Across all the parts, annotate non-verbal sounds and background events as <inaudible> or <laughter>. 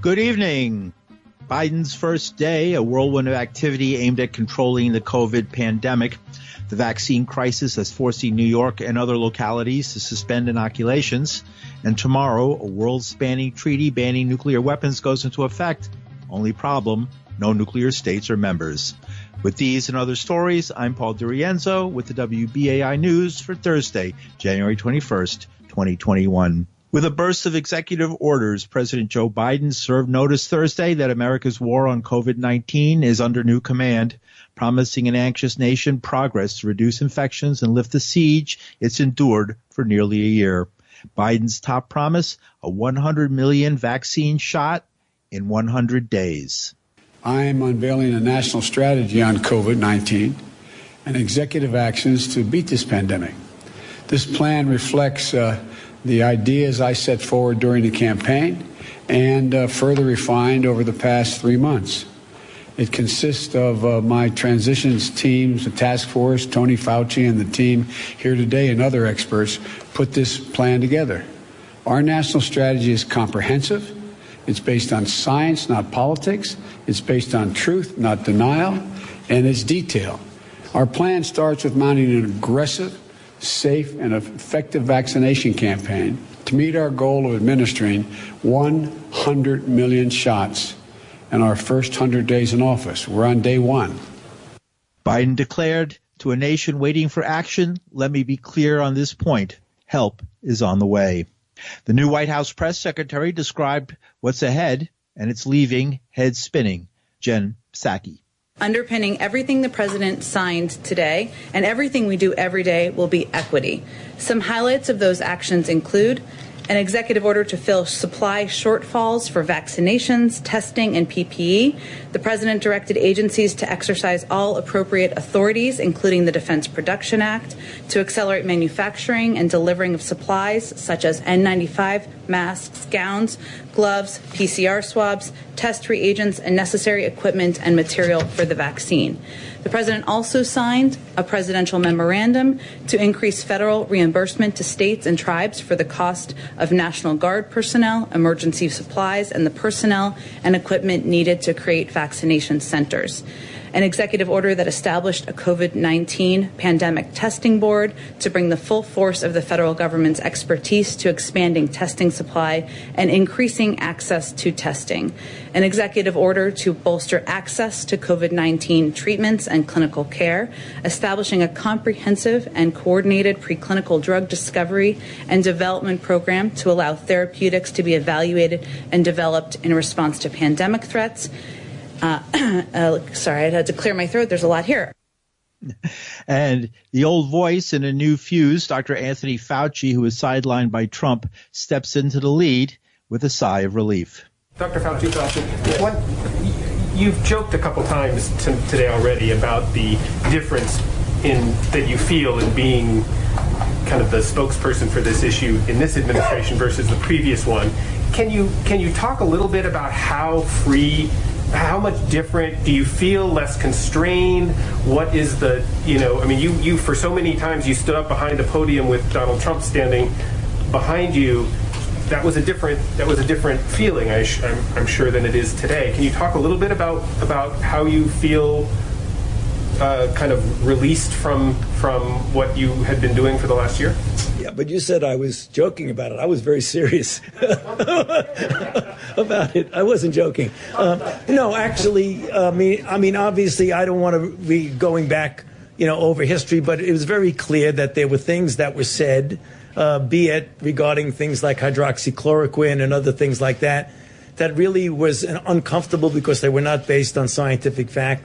Good evening. Biden's first day, a whirlwind of activity aimed at controlling the COVID pandemic. The vaccine crisis is forcing New York and other localities to suspend inoculations. And tomorrow, a world spanning treaty banning nuclear weapons goes into effect. Only problem, no nuclear states are members. With these and other stories, I'm Paul DiRienzo with the WBAI News for Thursday, January 21st, 2021. With a burst of executive orders, President Joe Biden served notice Thursday that America's war on COVID-19 is under new command, promising an anxious nation progress to reduce infections and lift the siege it's endured for nearly a year. Biden's top promise, a 100 million vaccine shot in 100 days. I am unveiling a national strategy on COVID 19 and executive actions to beat this pandemic. This plan reflects uh, the ideas I set forward during the campaign and uh, further refined over the past three months. It consists of uh, my transitions teams, the task force, Tony Fauci, and the team here today, and other experts put this plan together. Our national strategy is comprehensive. It's based on science, not politics. It's based on truth, not denial, and it's detailed. Our plan starts with mounting an aggressive, safe, and effective vaccination campaign to meet our goal of administering 100 million shots in our first 100 days in office. We're on day one. Biden declared to a nation waiting for action, let me be clear on this point. Help is on the way. The new White House press secretary described what's ahead and it's leaving heads spinning. Jen Psaki. Underpinning everything the president signed today and everything we do every day will be equity. Some highlights of those actions include an executive order to fill supply shortfalls for vaccinations, testing, and PPE. The president directed agencies to exercise all appropriate authorities, including the Defense Production Act, to accelerate manufacturing and delivering of supplies such as N95, masks, gowns, gloves, PCR swabs, test reagents, and necessary equipment and material for the vaccine. The president also signed a presidential memorandum to increase federal reimbursement to states and tribes for the cost of National Guard personnel, emergency supplies, and the personnel and equipment needed to create vaccination centers an executive order that established a COVID 19 pandemic testing board to bring the full force of the federal government's expertise to expanding testing supply and increasing access to testing, an executive order to bolster access to COVID 19 treatments and clinical care, establishing a comprehensive and coordinated preclinical drug discovery and development program to allow therapeutics to be evaluated and developed in response to pandemic threats uh, <clears throat> uh, sorry, I had to clear my throat. There's a lot here. And the old voice in a new fuse, Dr. Anthony Fauci, who was sidelined by Trump, steps into the lead with a sigh of relief. Dr. Fauci, Fauci you've joked a couple times today already about the difference in that you feel in being kind of the spokesperson for this issue in this administration versus the previous one. Can you can you talk a little bit about how free how much different do you feel less constrained what is the you know i mean you you for so many times you stood up behind a podium with donald trump standing behind you that was a different that was a different feeling I am I'm sure than it is today can you talk a little bit about about how you feel uh, kind of released from from what you had been doing for the last year? Yeah, but you said I was joking about it. I was very serious <laughs> about it. I wasn't joking. Um, no, actually, I mean, I mean, obviously, I don't want to be going back, you know, over history, but it was very clear that there were things that were said, uh, be it regarding things like hydroxychloroquine and other things like that, that really was uncomfortable because they were not based on scientific fact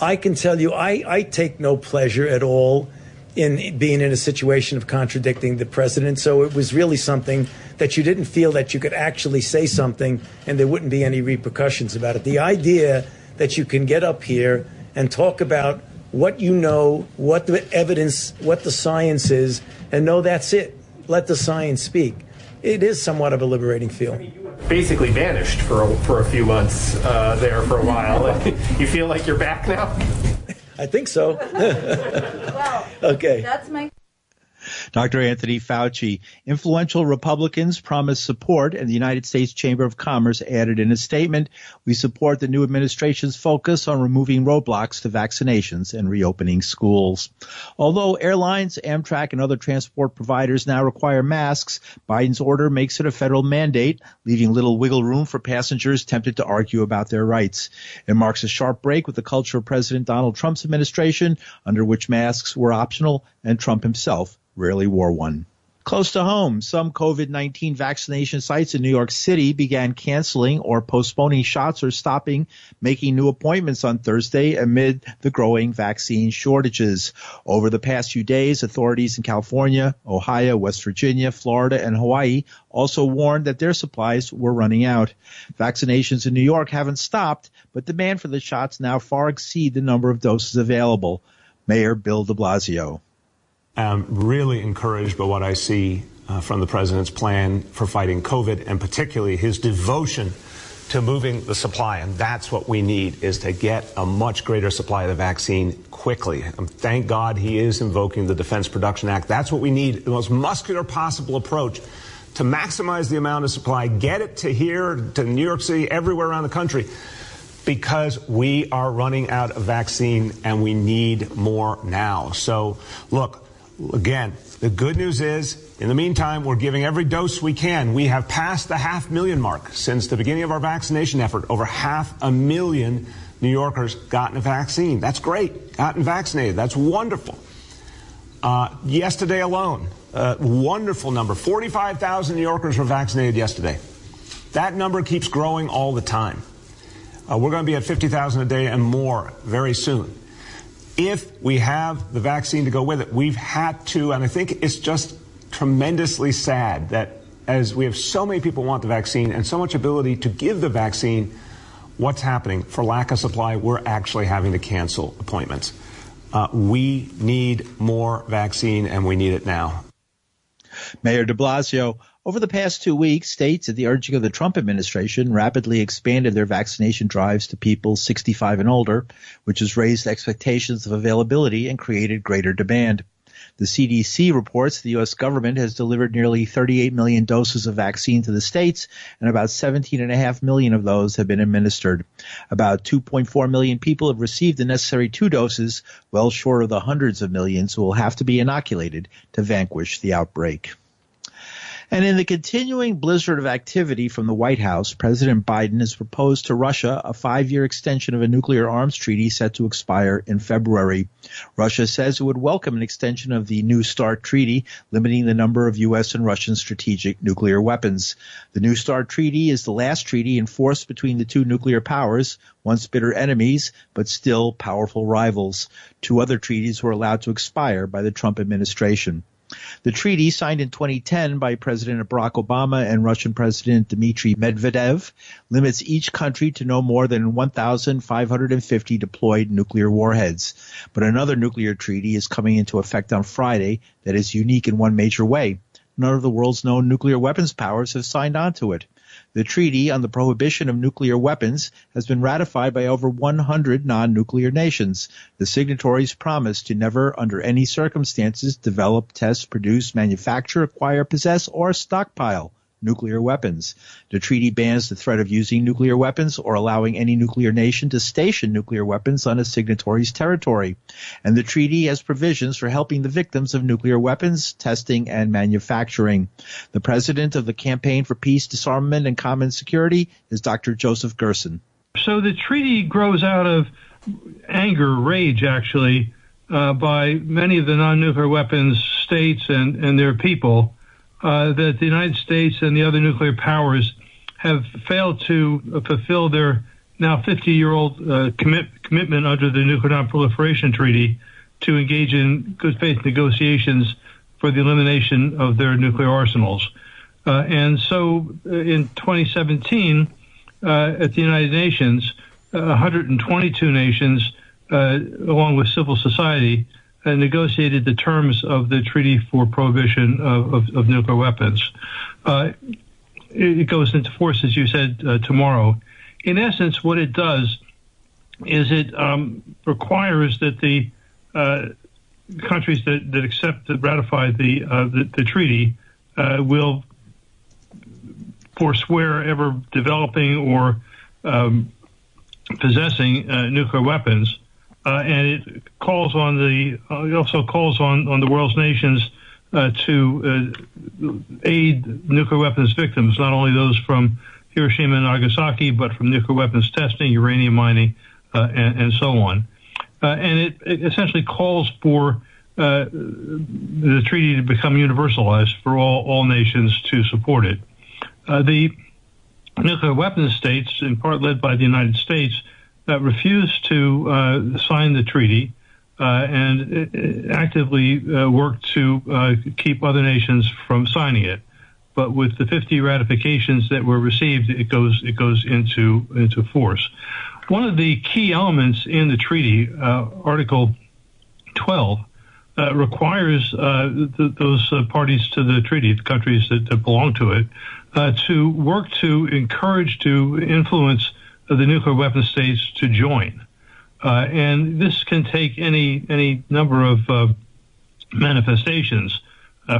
I can tell you, I, I take no pleasure at all in being in a situation of contradicting the president. So it was really something that you didn't feel that you could actually say something and there wouldn't be any repercussions about it. The idea that you can get up here and talk about what you know, what the evidence, what the science is, and know that's it. Let the science speak. It is somewhat of a liberating feeling basically vanished for a, for a few months uh, there for a while. <laughs> you feel like you're back now? I think so. <laughs> well, <laughs> okay. That's my. Dr. Anthony Fauci. Influential Republicans promised support, and the United States Chamber of Commerce added in a statement, we support the new administration's focus on removing roadblocks to vaccinations and reopening schools. Although airlines, Amtrak, and other transport providers now require masks, Biden's order makes it a federal mandate, leaving little wiggle room for passengers tempted to argue about their rights. It marks a sharp break with the culture of President Donald Trump's administration, under which masks were optional and Trump himself rarely wore one. Close to home, some COVID-19 vaccination sites in New York City began canceling or postponing shots or stopping making new appointments on Thursday amid the growing vaccine shortages. Over the past few days, authorities in California, Ohio, West Virginia, Florida, and Hawaii also warned that their supplies were running out. Vaccinations in New York haven't stopped, but demand for the shots now far exceed the number of doses available. Mayor Bill de Blasio. I'm really encouraged by what I see uh, from the president's plan for fighting COVID and particularly his devotion to moving the supply. And that's what we need is to get a much greater supply of the vaccine quickly. Um, thank God he is invoking the Defense Production Act. That's what we need, the most muscular possible approach to maximize the amount of supply, get it to here, to New York City, everywhere around the country because we are running out of vaccine and we need more now. So look, Again, the good news is, in the meantime, we're giving every dose we can. We have passed the half million mark since the beginning of our vaccination effort. Over half a million New Yorkers gotten a vaccine. That's great. Gotten vaccinated. That's wonderful. Uh, yesterday alone, a wonderful number. 45,000 New Yorkers were vaccinated yesterday. That number keeps growing all the time. Uh, we're going to be at 50,000 a day and more very soon if we have the vaccine to go with it. We've had to, and I think it's just tremendously sad that as we have so many people want the vaccine and so much ability to give the vaccine, what's happening? For lack of supply, we're actually having to cancel appointments. Uh, we need more vaccine and we need it now. Mayor de Blasio over the past two weeks, states at the urging of the Trump administration rapidly expanded their vaccination drives to people 65 and older, which has raised expectations of availability and created greater demand. The CDC reports the U.S. government has delivered nearly 38 million doses of vaccine to the states, and about 17.5 million of those have been administered. About 2.4 million people have received the necessary two doses, well short of the hundreds of millions who will have to be inoculated to vanquish the outbreak. And in the continuing blizzard of activity from the White House, President Biden has proposed to Russia a five-year extension of a nuclear arms treaty set to expire in February. Russia says it would welcome an extension of the New START treaty, limiting the number of U.S. and Russian strategic nuclear weapons. The New START treaty is the last treaty in force between the two nuclear powers, once bitter enemies, but still powerful rivals. Two other treaties were allowed to expire by the Trump administration. The treaty, signed in 2010 by President Barack Obama and Russian President Dmitry Medvedev, limits each country to no more than 1,550 deployed nuclear warheads. But another nuclear treaty is coming into effect on Friday that is unique in one major way. None of the world's known nuclear weapons powers have signed on to it. The treaty on the prohibition of nuclear weapons has been ratified by over 100 non-nuclear nations. The signatories promise to never, under any circumstances, develop, test, produce, manufacture, acquire, possess, or stockpile nuclear weapons. The treaty bans the threat of using nuclear weapons or allowing any nuclear nation to station nuclear weapons on a signatory's territory. And the treaty has provisions for helping the victims of nuclear weapons, testing, and manufacturing. The president of the Campaign for Peace, Disarmament, and Common Security is Dr. Joseph Gerson. So the treaty grows out of anger, rage, actually, uh, by many of the non-nuclear weapons states and, and their people that the United States and the other nuclear powers have failed to fulfill their now 50 year old uh, commit, commitment under the Nuclear Non-Proliferation Treaty to engage in good faith negotiations for the elimination of their nuclear arsenals. Uh, and so uh, in 2017, uh, at the United Nations, 122 nations, along with civil society, uh, negotiated the terms of the Treaty for Prohibition of, of, of Nuclear Weapons. Uh, it, goes into force, as you said, uh, tomorrow. In essence, what it does is it um, requires that the uh, countries that, that accept that ratify the uh, the, the, treaty uh, will forswear ever developing or um, possessing uh, nuclear weapons, and it calls on the uh, it also calls on on the world's nations uh, to aid nuclear weapons victims, not only those from Hiroshima and Nagasaki, but from nuclear weapons testing, uranium mining, and, and, so on. and it, it, essentially calls for uh, the treaty to become universalized for all, all nations to support it. Uh, the nuclear weapons states, in part led by the United States, uh, refused to uh, sign the treaty uh, and uh, actively worked to keep other nations from signing it. But with the 50 ratifications that were received, it goes it goes into into force. One of the key elements in the treaty, Article 12, uh, requires uh, th- those uh, parties to the treaty, the countries that, that belong to it, to work to encourage, to influence the nuclear weapon states to join. Uh, and this can take any any number of uh, manifestations,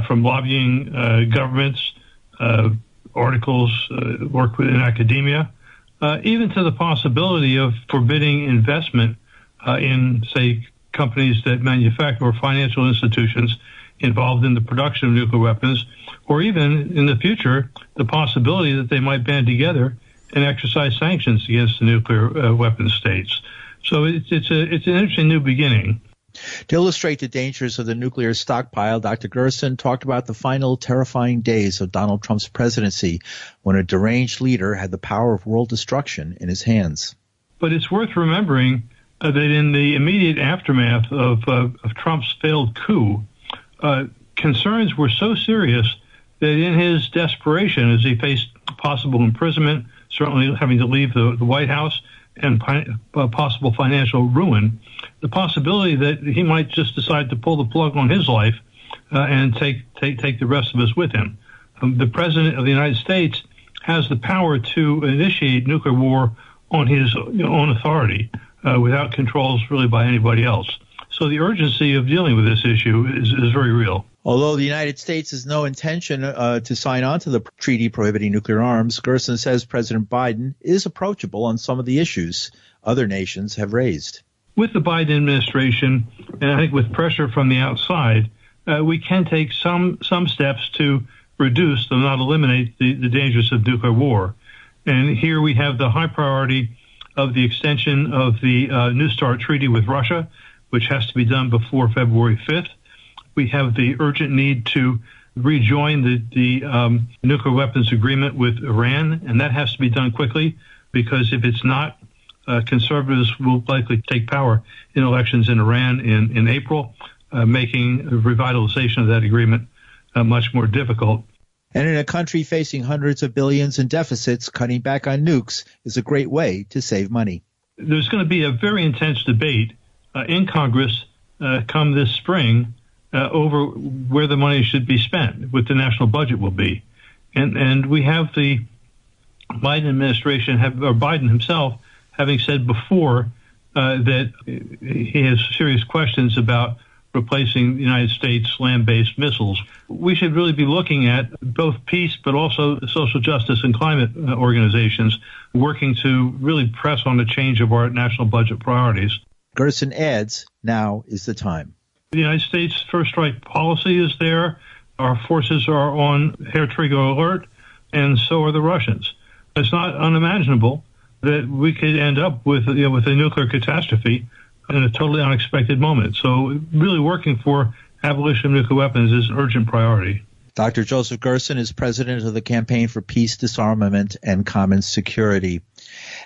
from lobbying uh, governments, uh, articles, uh, work within academia, even to the possibility of forbidding investment in, say, companies that manufacture or financial institutions involved in the production of nuclear weapons, or even in the future, the possibility that they might band together and exercise sanctions against the nuclear uh, weapon states. So it's, it's, a, it's an interesting new beginning. To illustrate the dangers of the nuclear stockpile, Dr. Gerson talked about the final terrifying days of Donald Trump's presidency when a deranged leader had the power of world destruction in his hands. But it's worth remembering uh, that in the immediate aftermath of, uh, of Trump's failed coup, uh, concerns were so serious that in his desperation, as he faced possible imprisonment, certainly having to leave the, the White House, and uh, possible financial ruin, the possibility that he might just decide to pull the plug on his life uh, and take, take, take the rest of us with him. Um, the President of the United States has the power to initiate nuclear war on his own authority uh, without controls really by anybody else. So the urgency of dealing with this issue is, is very real. Although the United States has no intention uh, to sign on to the treaty prohibiting nuclear arms, Gerson says President Biden is approachable on some of the issues other nations have raised. With the Biden administration, and I think with pressure from the outside, uh, we can take some some steps to reduce, though not eliminate, the, the dangers of nuclear war. And here we have the high priority of the extension of the uh, New START treaty with Russia, which has to be done before February 5th. We have the urgent need to rejoin the, the um, nuclear weapons agreement with Iran, and that has to be done quickly because if it's not, uh, conservatives will likely take power in elections in Iran in, in April, uh, making revitalization of that agreement uh, much more difficult. And in a country facing hundreds of billions in deficits, cutting back on nukes is a great way to save money. There's going to be a very intense debate uh, in Congress uh, come this spring uh, over where the money should be spent, what the national budget will be. And, and we have the Biden administration, have, or Biden himself, having said before uh, that he has serious questions about replacing the United States land-based missiles. We should really be looking at both peace, but also social justice and climate uh, organizations working to really press on the change of our national budget priorities. Gerson adds, now is the time. The United States first strike policy is there. Our forces are on hair trigger alert, and so are the Russians. It's not unimaginable that we could end up with, you know, with a nuclear catastrophe in a totally unexpected moment. So really working for abolition of nuclear weapons is an urgent priority. Dr. Joseph Gerson is president of the Campaign for Peace, Disarmament, and Common Security.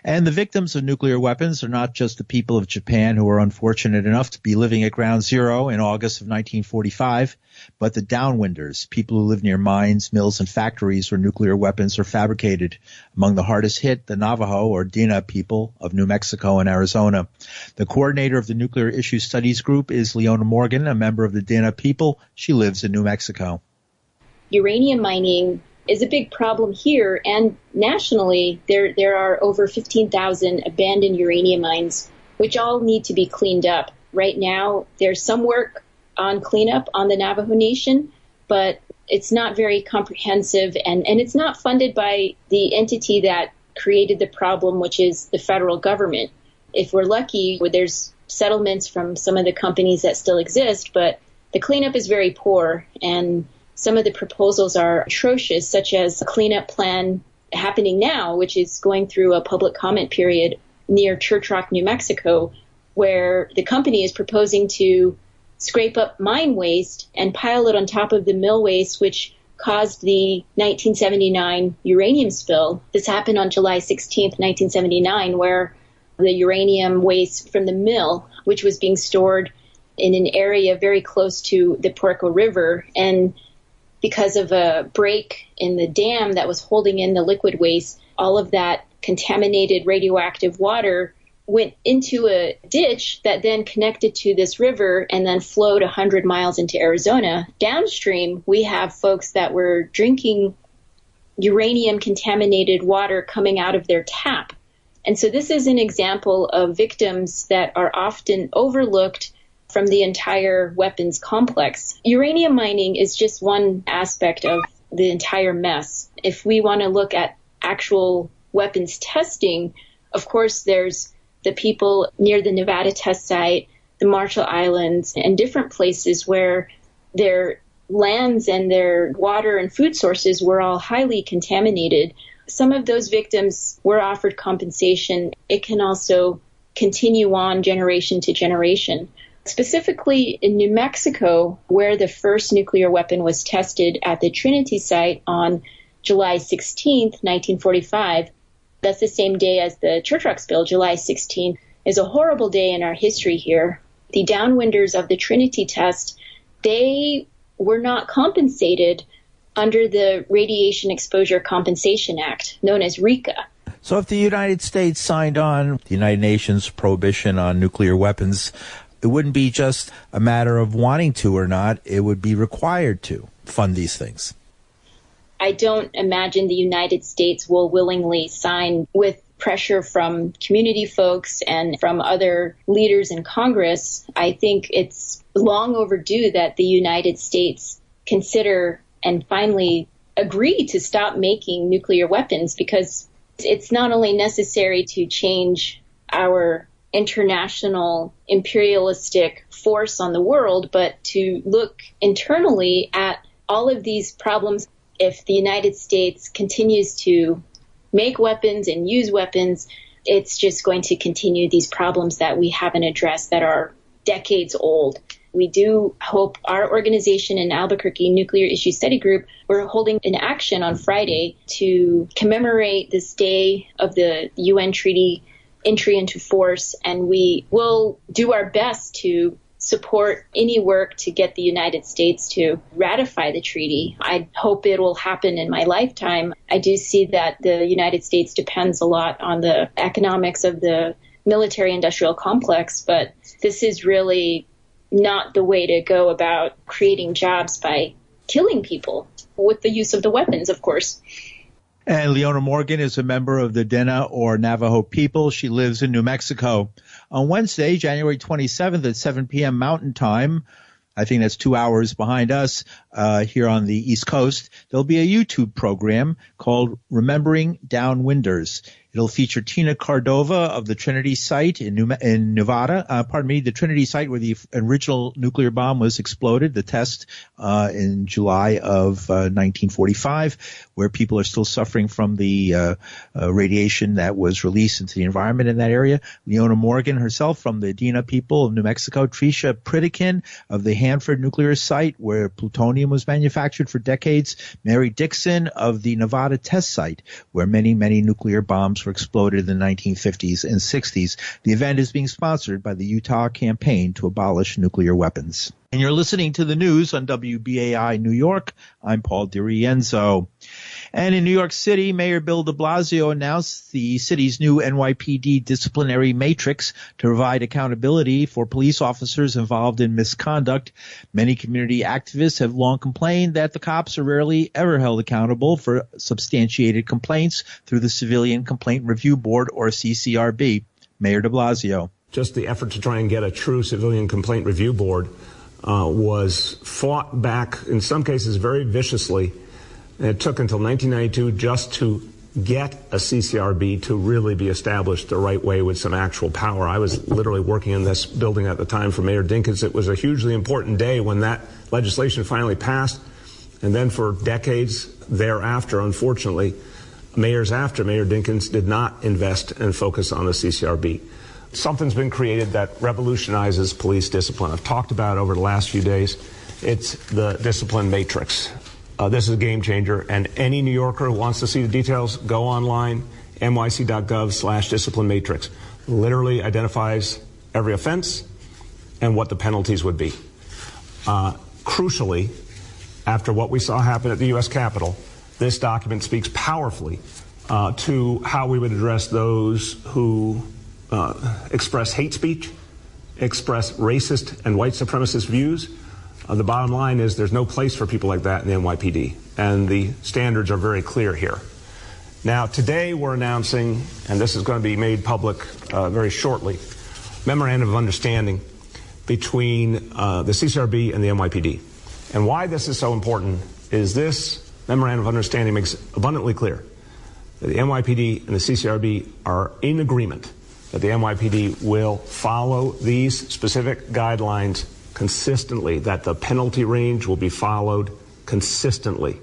And the victims of nuclear weapons are not just the people of Japan who are unfortunate enough to be living at ground zero in August of 1945, but the downwinders, people who live near mines, mills, and factories where nuclear weapons are fabricated. Among the hardest hit, the Navajo or Dene people of New Mexico and Arizona. The coordinator of the Nuclear Issues Studies Group is Leona Morgan, a member of the Dene people. She lives in New Mexico uranium mining is a big problem here and nationally. There there are over 15,000 abandoned uranium mines, which all need to be cleaned up. Right now, there's some work on cleanup on the Navajo Nation, but it's not very comprehensive and, and it's not funded by the entity that created the problem, which is the federal government. If we're lucky, there's settlements from some of the companies that still exist, but the cleanup is very poor and some of the proposals are atrocious, such as a cleanup plan happening now, which is going through a public comment period near Church Rock, New Mexico, where the company is proposing to scrape up mine waste and pile it on top of the mill waste, which caused the 1979 uranium spill. This happened on July 16, 1979, where the uranium waste from the mill, which was being stored in an area very close to the Puerco River, and because of a break in the dam that was holding in the liquid waste, all of that contaminated radioactive water went into a ditch that then connected to this river and then flowed 100 miles into Arizona. Downstream, we have folks that were drinking uranium contaminated water coming out of their tap. And so this is an example of victims that are often overlooked from the entire weapons complex. Uranium mining is just one aspect of the entire mess. If we want to look at actual weapons testing, of course, there's the people near the Nevada test site, the Marshall Islands, and different places where their lands and their water and food sources were all highly contaminated. Some of those victims were offered compensation. It can also continue on generation to generation. Specifically in New Mexico, where the first nuclear weapon was tested at the Trinity site on July 16, 1945, that's the same day as the Church Rock spill, July 16, is a horrible day in our history here. The downwinders of the Trinity test, they were not compensated under the Radiation Exposure Compensation Act, known as RECA. So if the United States signed on the United Nations prohibition on nuclear weapons, it wouldn't be just a matter of wanting to or not, it would be required to fund these things. I don't imagine the United States will willingly sign with pressure from community folks and from other leaders in Congress. I think it's long overdue that the United States consider and finally agree to stop making nuclear weapons because it's not only necessary to change our international imperialistic force on the world, but to look internally at all of these problems if the United States continues to make weapons and use weapons, it's just going to continue these problems that we haven't addressed that are decades old. We do hope our organization in Albuquerque, Nuclear Issue Study Group, we're holding an action on Friday to commemorate this day of the UN treaty entry into force, and we will do our best to support any work to get the United States to ratify the treaty. I hope it will happen in my lifetime. I do see that the United States depends a lot on the economics of the military industrial complex, but this is really not the way to go about creating jobs by killing people with the use of the weapons, of course. And Leona Morgan is a member of the Dene or Navajo people. She lives in New Mexico. On Wednesday, January 27th at 7 p.m. Mountain Time, I think that's two hours behind us uh, here on the East Coast. There'll be a YouTube program called Remembering Downwinders. It'll feature Tina Cordova of the Trinity site in, New, in Nevada. Uh, pardon me, the Trinity site where the original nuclear bomb was exploded, the test uh, in July of 1945, uh, where people are still suffering from the uh, uh, radiation that was released into the environment in that area. Leona Morgan herself from the Dene people of New Mexico. Trisha Pritikin of the Hanford nuclear site where plutonium was manufactured for decades. Mary Dickson of the Nevada test site where many, many nuclear bombs bombs were exploded in the 1950s and 60s. The event is being sponsored by the Utah Campaign to Abolish Nuclear Weapons. And you're listening to the news on WBAI New York. I'm Paul DiRienzo. And in New York City, Mayor Bill de Blasio announced the city's new NYPD disciplinary matrix to provide accountability for police officers involved in misconduct. Many community activists have long complained that the cops are rarely ever held accountable for substantiated complaints through the Civilian Complaint Review Board or CCRB. Mayor de Blasio. Just the effort to try and get a true civilian complaint review board uh, was fought back, in some cases, very viciously. And it took until 1992 just to get a CCRB to really be established the right way with some actual power. I was literally working in this building at the time for Mayor Dinkins. It was a hugely important day when that legislation finally passed. And then for decades thereafter, unfortunately, mayors after Mayor Dinkins did not invest and focus on the CCRB. Something's been created that revolutionizes police discipline. I've talked about it over the last few days. It's the discipline matrix. Uh, this is a game changer, and any New Yorker who wants to see the details, go online, nyc.gov slash discipline matrix. Literally identifies every offense and what the penalties would be. Uh, crucially, after what we saw happen at the U.S. Capitol, this document speaks powerfully uh, to how we would address those who uh, express hate speech, express racist and white supremacist views, uh, the bottom line is there's no place for people like that in the NYPD, and the standards are very clear here. Now, today we're announcing, and this is going to be made public uh, very shortly, memorandum of understanding between uh, the CCRB and the NYPD. And why this is so important is this memorandum of understanding makes abundantly clear that the NYPD and the CCRB are in agreement that the NYPD will follow these specific guidelines consistently, that the penalty range will be followed consistently,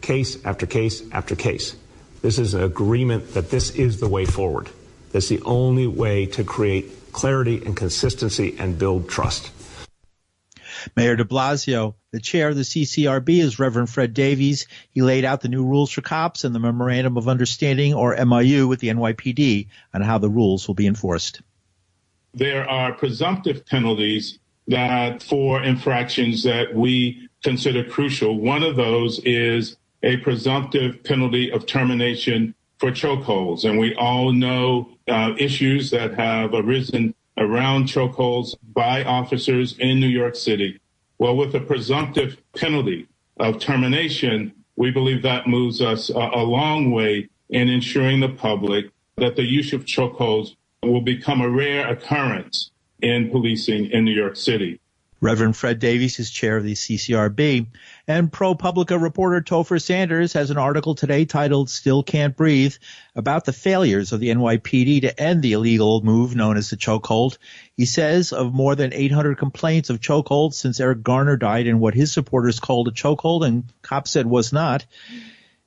case after case after case. This is an agreement that this is the way forward. That's the only way to create clarity and consistency and build trust. Mayor de Blasio, the chair of the CCRB is Reverend Fred Davies. He laid out the new rules for cops and the Memorandum of Understanding, or MIU, with the NYPD on how the rules will be enforced. There are presumptive penalties that for infractions that we consider crucial. One of those is a presumptive penalty of termination for chokeholds. And we all know uh, issues that have arisen around chokeholds by officers in New York City. Well, with a presumptive penalty of termination, we believe that moves us a, a long way in ensuring the public that the use of chokeholds will become a rare occurrence in policing in New York City. Reverend Fred Davies is chair of the CCRB. And ProPublica reporter Topher Sanders has an article today titled Still Can't Breathe about the failures of the NYPD to end the illegal move known as the chokehold. He says of more than 800 complaints of chokeholds since Eric Garner died in what his supporters called a chokehold and cops said was not,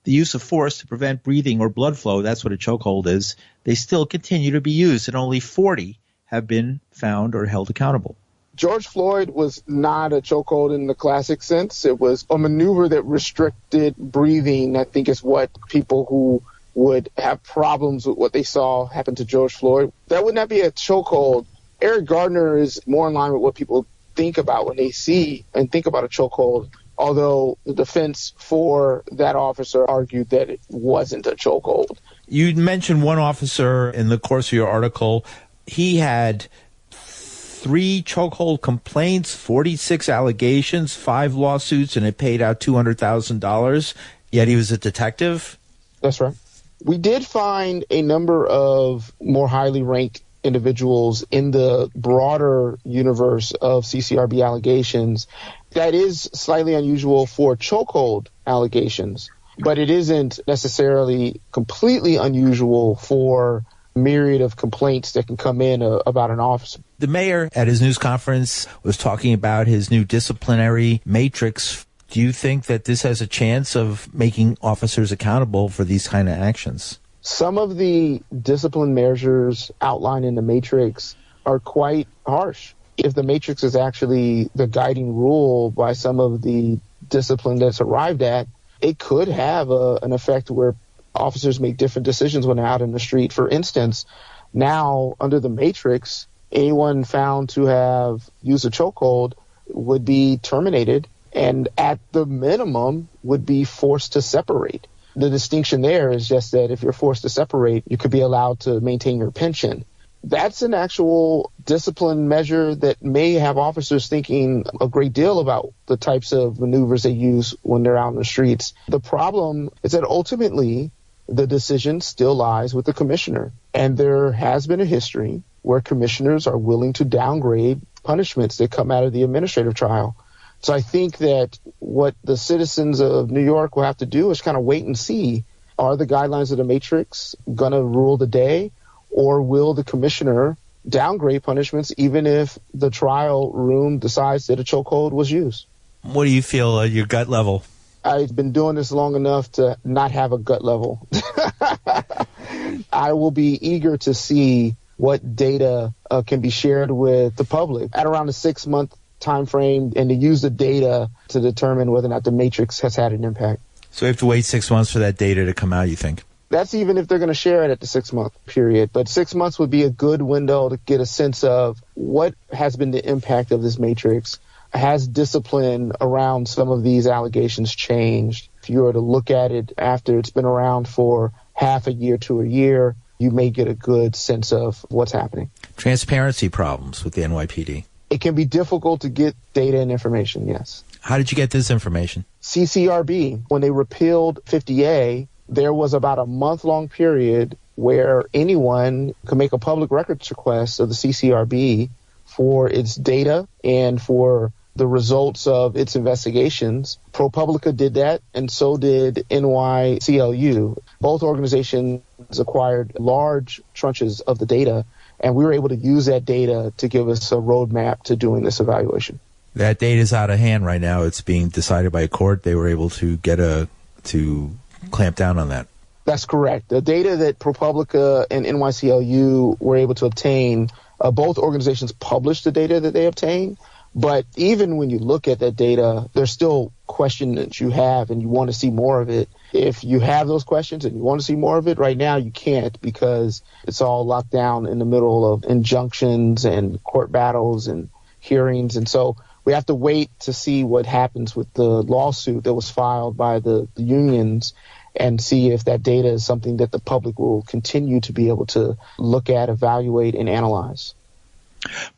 the use of force to prevent breathing or blood flow, that's what a chokehold is, they still continue to be used and only 40 have been found or held accountable. George Floyd was not a chokehold in the classic sense. It was a maneuver that restricted breathing. I think is what people who would have problems with what they saw happen to George Floyd. That would not be a chokehold. Eric Gardner is more in line with what people think about when they see and think about a chokehold. Although the defense for that officer argued that it wasn't a chokehold. You mentioned one officer in the course of your article. He had three chokehold complaints, 46 allegations, five lawsuits, and it paid out $200,000. Yet he was a detective? That's right. We did find a number of more highly ranked individuals in the broader universe of CCRB allegations. That is slightly unusual for chokehold allegations, but it isn't necessarily completely unusual for myriad of complaints that can come in uh, about an officer. The mayor at his news conference was talking about his new disciplinary matrix. Do you think that this has a chance of making officers accountable for these kind of actions? Some of the discipline measures outlined in the matrix are quite harsh. If the matrix is actually the guiding rule by some of the discipline that's arrived at, it could have a, an effect where officers make different decisions when they're out in the street. For instance, now under the matrix, anyone found to have used a chokehold would be terminated and at the minimum would be forced to separate. The distinction there is just that if you're forced to separate, you could be allowed to maintain your pension. That's an actual discipline measure that may have officers thinking a great deal about the types of maneuvers they use when they're out in the streets. The problem is that ultimately the decision still lies with the commissioner. And there has been a history where commissioners are willing to downgrade punishments that come out of the administrative trial. So I think that what the citizens of New York will have to do is kind of wait and see are the guidelines of the matrix going to rule the day or will the commissioner downgrade punishments even if the trial room decides that a chokehold was used? What do you feel at your gut level? I've been doing this long enough to not have a gut level. <laughs> I will be eager to see what data uh, can be shared with the public at around a six month time frame and to use the data to determine whether or not the matrix has had an impact. So we have to wait six months for that data to come out, you think? That's even if they're going to share it at the six month period. But six months would be a good window to get a sense of what has been the impact of this matrix has discipline around some of these allegations changed? If you were to look at it after it's been around for half a year to a year, you may get a good sense of what's happening. Transparency problems with the NYPD. It can be difficult to get data and information, yes. How did you get this information? CCRB, when they repealed 50A, there was about a month long period where anyone could make a public records request of the CCRB for its data and for the results of its investigations. ProPublica did that, and so did NYCLU. Both organizations acquired large tranches of the data, and we were able to use that data to give us a roadmap to doing this evaluation. That data is out of hand right now. It's being decided by a court. They were able to get a to clamp down on that. That's correct. The data that ProPublica and NYCLU were able to obtain, uh, both organizations published the data that they obtained, but even when you look at that data, there's still questions that you have and you want to see more of it. If you have those questions and you want to see more of it right now, you can't because it's all locked down in the middle of injunctions and court battles and hearings. And so we have to wait to see what happens with the lawsuit that was filed by the, the unions and see if that data is something that the public will continue to be able to look at, evaluate, and analyze.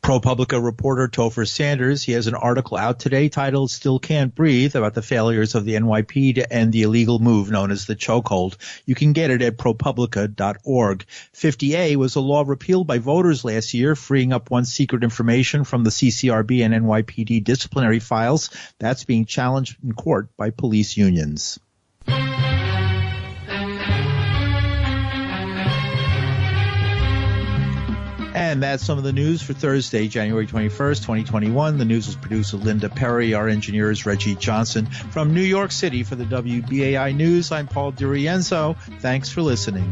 ProPublica reporter Topher Sanders, he has an article out today titled Still Can't Breathe about the failures of the NYP to end the illegal move known as the chokehold. You can get it at ProPublica.org. 50A was a law repealed by voters last year, freeing up one secret information from the CCRB and NYPD disciplinary files. That's being challenged in court by police unions. And that's some of the news for Thursday, January 21st, 2021. The news was produced by Linda Perry. Our engineer is Reggie Johnson. From New York City for the WBAI News, I'm Paul DiRienzo. Thanks for listening.